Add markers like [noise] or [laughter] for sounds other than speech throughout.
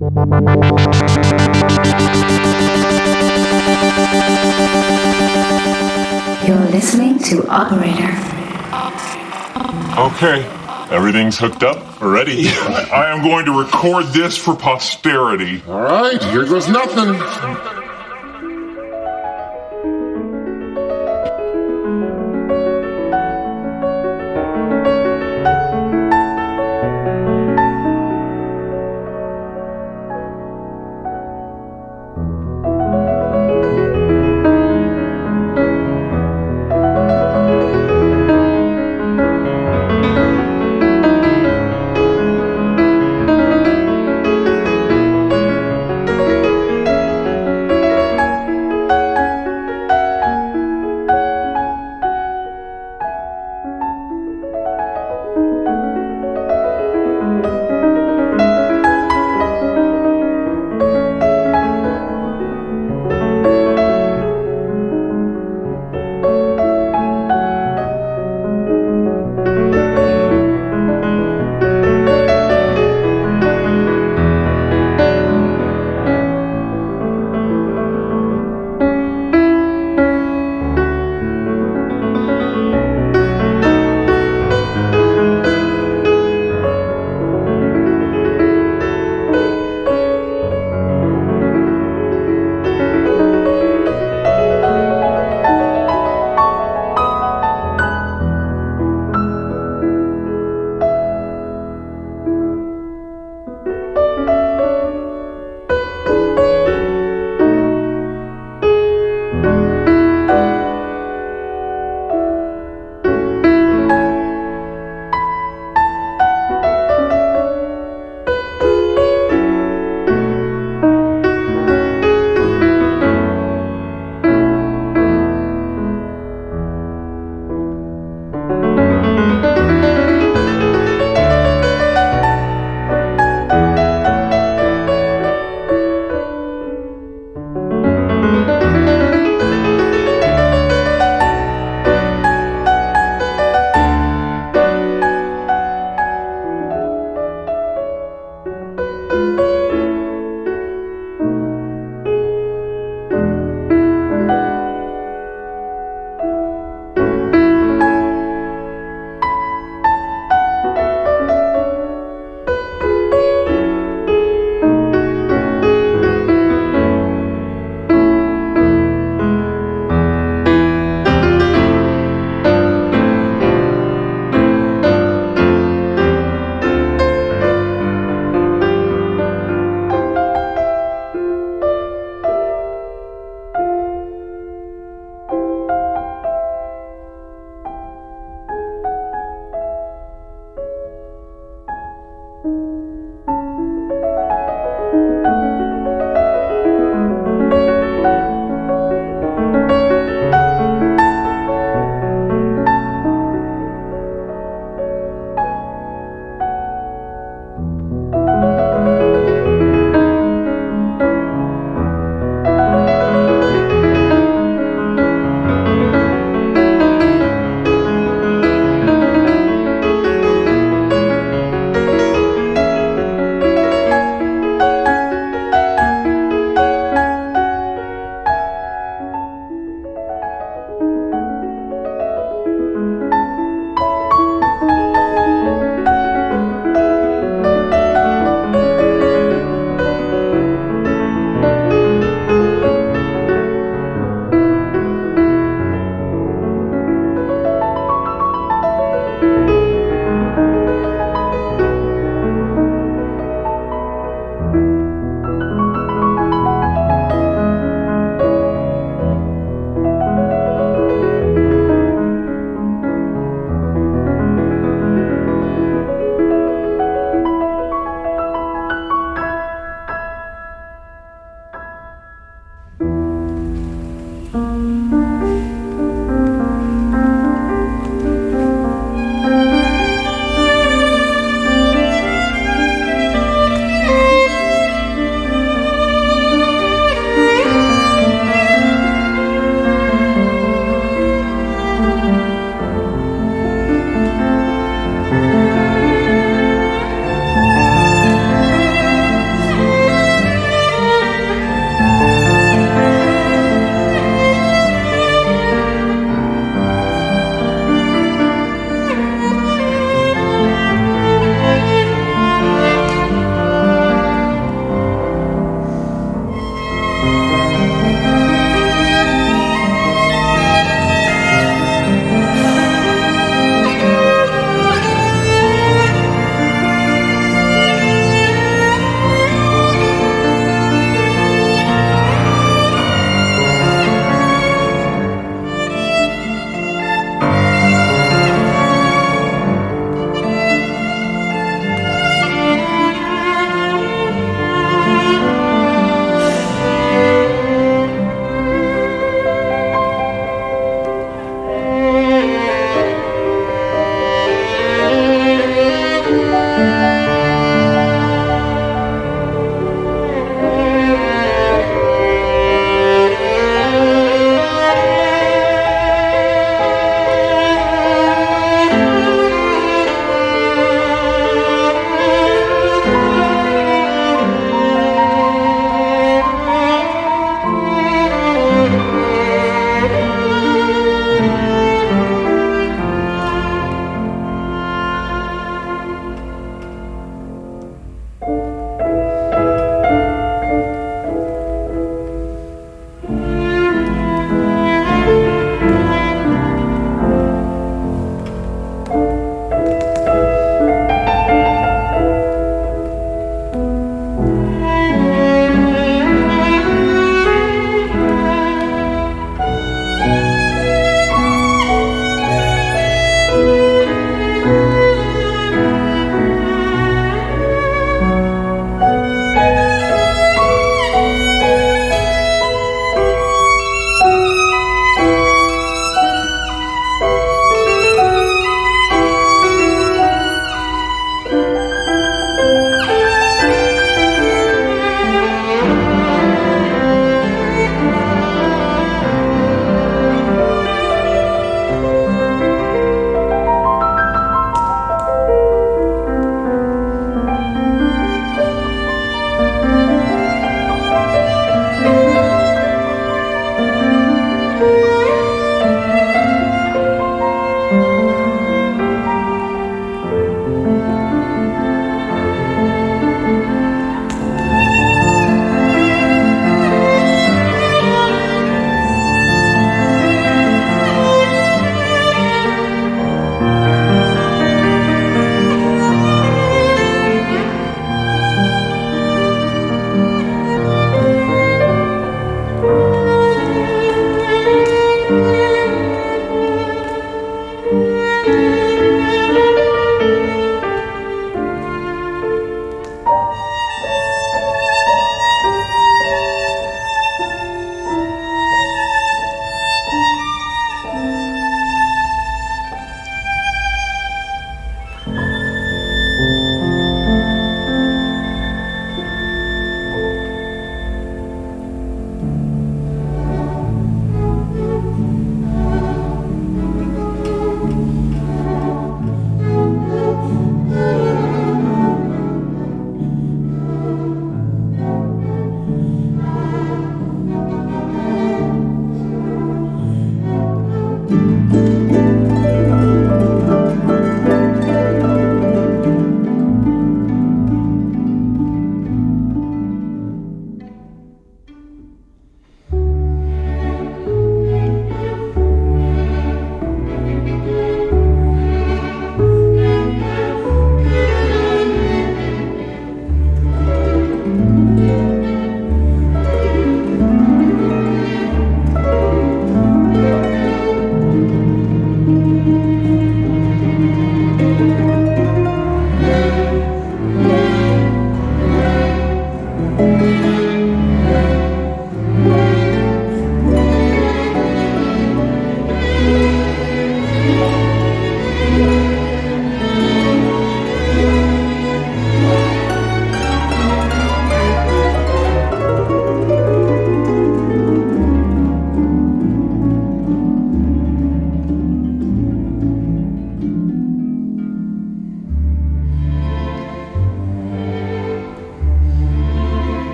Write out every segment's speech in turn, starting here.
You're listening to Operator. Okay, everything's hooked up, ready. [laughs] I am going to record this for posterity. All right, here goes nothing.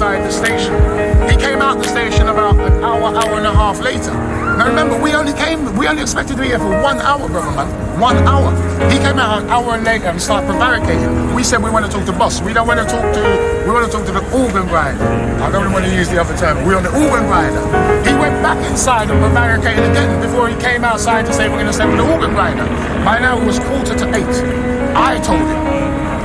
he the station. He came out the station about an hour, hour and a half later. Now remember, we only came, we only expected to be here for one hour, brother man. One hour. He came out an hour later and started prevaricating. We said we want to talk to boss. We don't want to talk to, we want to talk to the organ rider. I don't want to use the other term. We're on the organ rider. He went back inside and prevaricated again before he came outside to say we're going to send the organ rider. By now it was quarter to eight. I told him,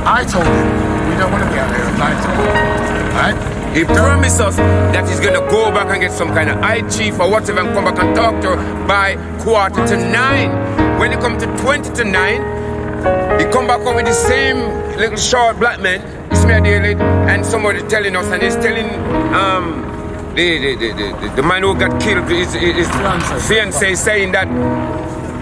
I told him, we don't want to be out here at night. Right? He promised us that he's gonna go back and get some kind of eye chief or whatever and come back and talk to her by quarter to nine. When he come to 20 to nine, he come back home with the same little short black man, Ismail David, and somebody telling us, and he's telling um, the, the, the, the, the man who got killed, his, his fiance, saying that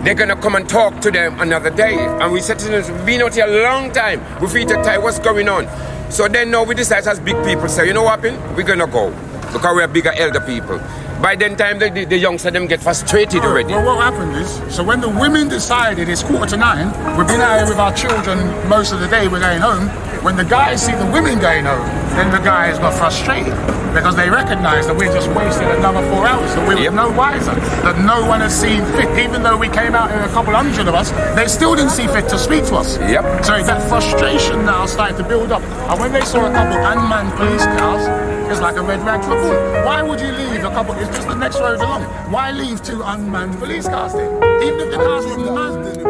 they're gonna come and talk to them another day. And we said to them, we've been out here a long time. We feel to tell what's going on. So then now we decide as big people say, you know what happened? We're gonna go. Because we're bigger elder people. By then time the, the, the youngsters them get frustrated oh, already. Well, what happened is, so when the women decided it's quarter to nine, we've been out here with our children most of the day, we're going home. When the guys see the women going home, then the guys got frustrated because they recognize that we're just wasting another four hours. So we were Yep. no wiser, that no one has seen fit, even though we came out here a couple hundred of us, they still didn't see fit to speak to us. Yep. So that frustration now started to build up. And when they saw a couple unmanned police cars, it's like a red rag for bull. Why would you leave a couple? It's just the next road along. Why leave two unmanned police cars there? Even if the cars were manned.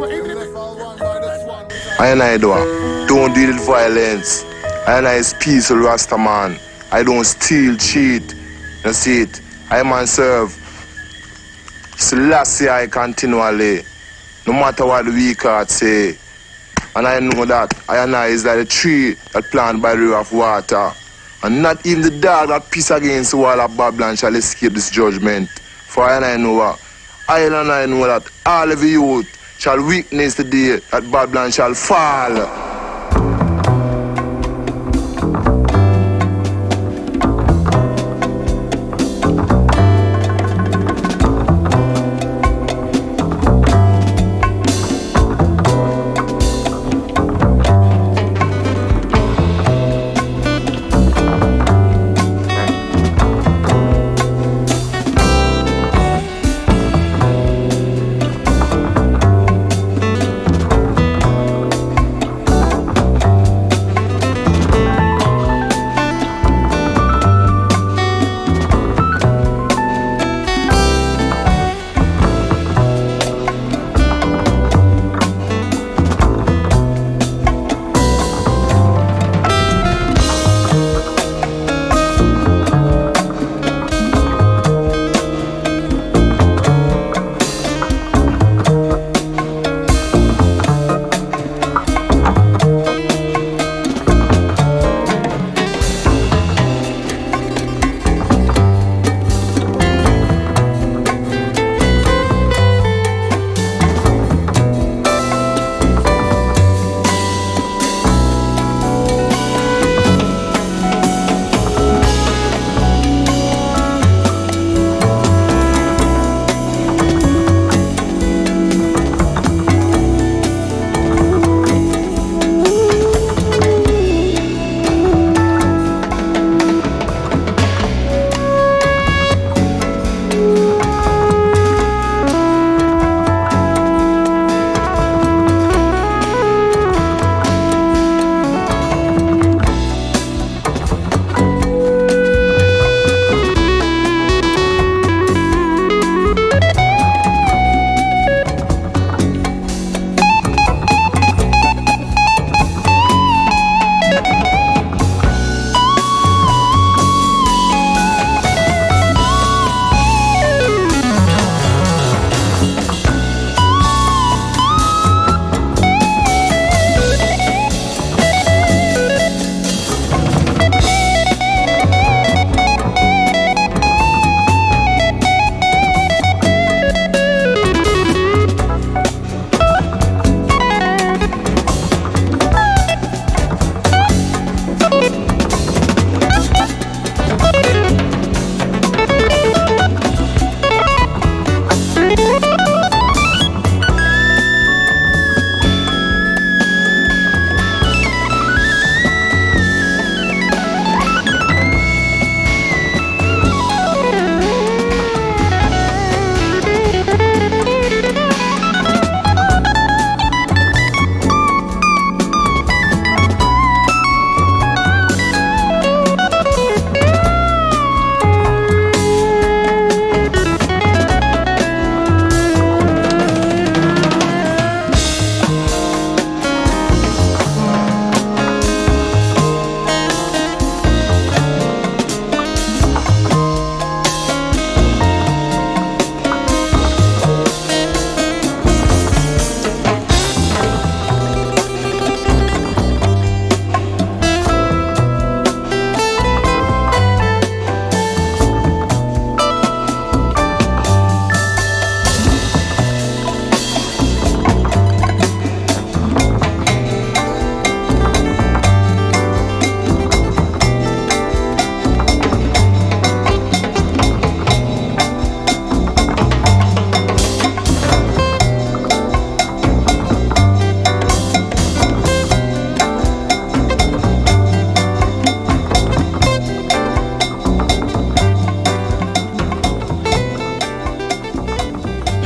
Well, even if I and I do. Don't deal with violence. I and I is peaceful Rasta man. I don't steal, cheat. You see it. I man serve. Selassie I continually. No matter what the weak heart say. And I know that I and I is like a tree that planted by the river of water. And not even the dog that piss against the wall of Babylon shall escape this judgment. For I know what. I and I know that all of youth shall witness the day that Babylon shall fall.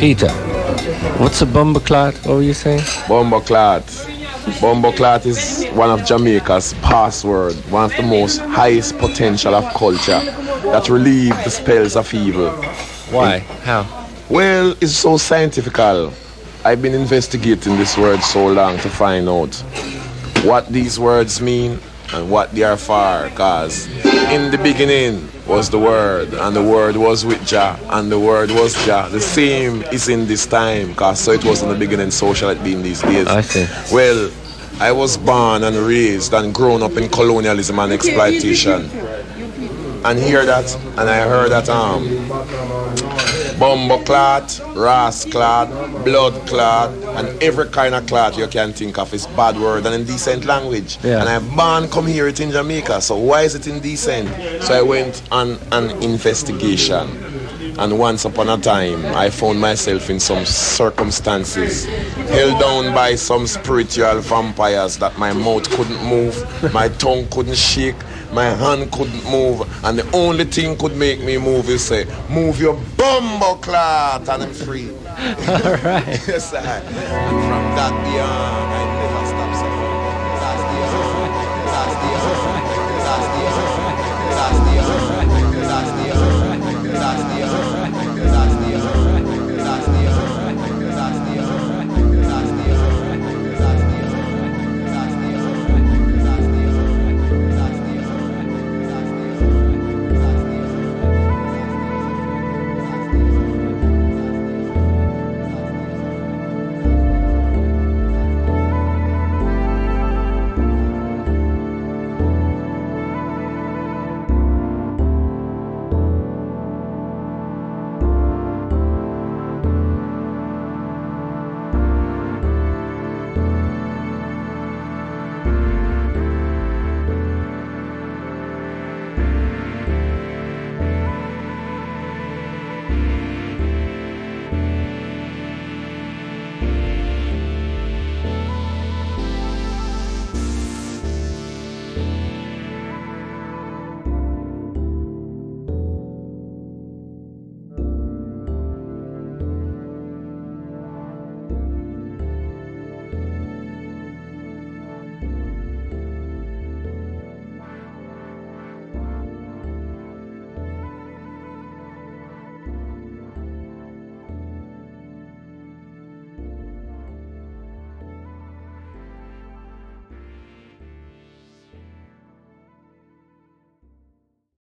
Peter, what's a bumbleclot? What were you saying? Bumbleclot. Bumbleclot is one of Jamaica's password, one of the most highest potential of culture that relieve the spells of evil. Why? How? Well, it's so scientifical. I've been investigating this word so long to find out what these words mean and what they are for. Cause in the beginning was the word, and the word was with Jah, and the word was Jah. The same is in this time, cause so it was in the beginning, so shall it be in these days. I see. Well, I was born and raised and grown up in colonialism and exploitation. And hear that, and I heard that um bumbo clot, ras clot, blood clot, and every kind of clot you can think of is bad word and indecent language. Yeah. And I born come here it in Jamaica, so why is it indecent? So I went on an investigation. And once upon a time, I found myself in some circumstances held down by some spiritual vampires that my mouth couldn't move, my tongue couldn't shake, my hand couldn't move, and the only thing could make me move is say, move your bumbo clot, and I'm free. [laughs] All right. yes, I. From that beyond,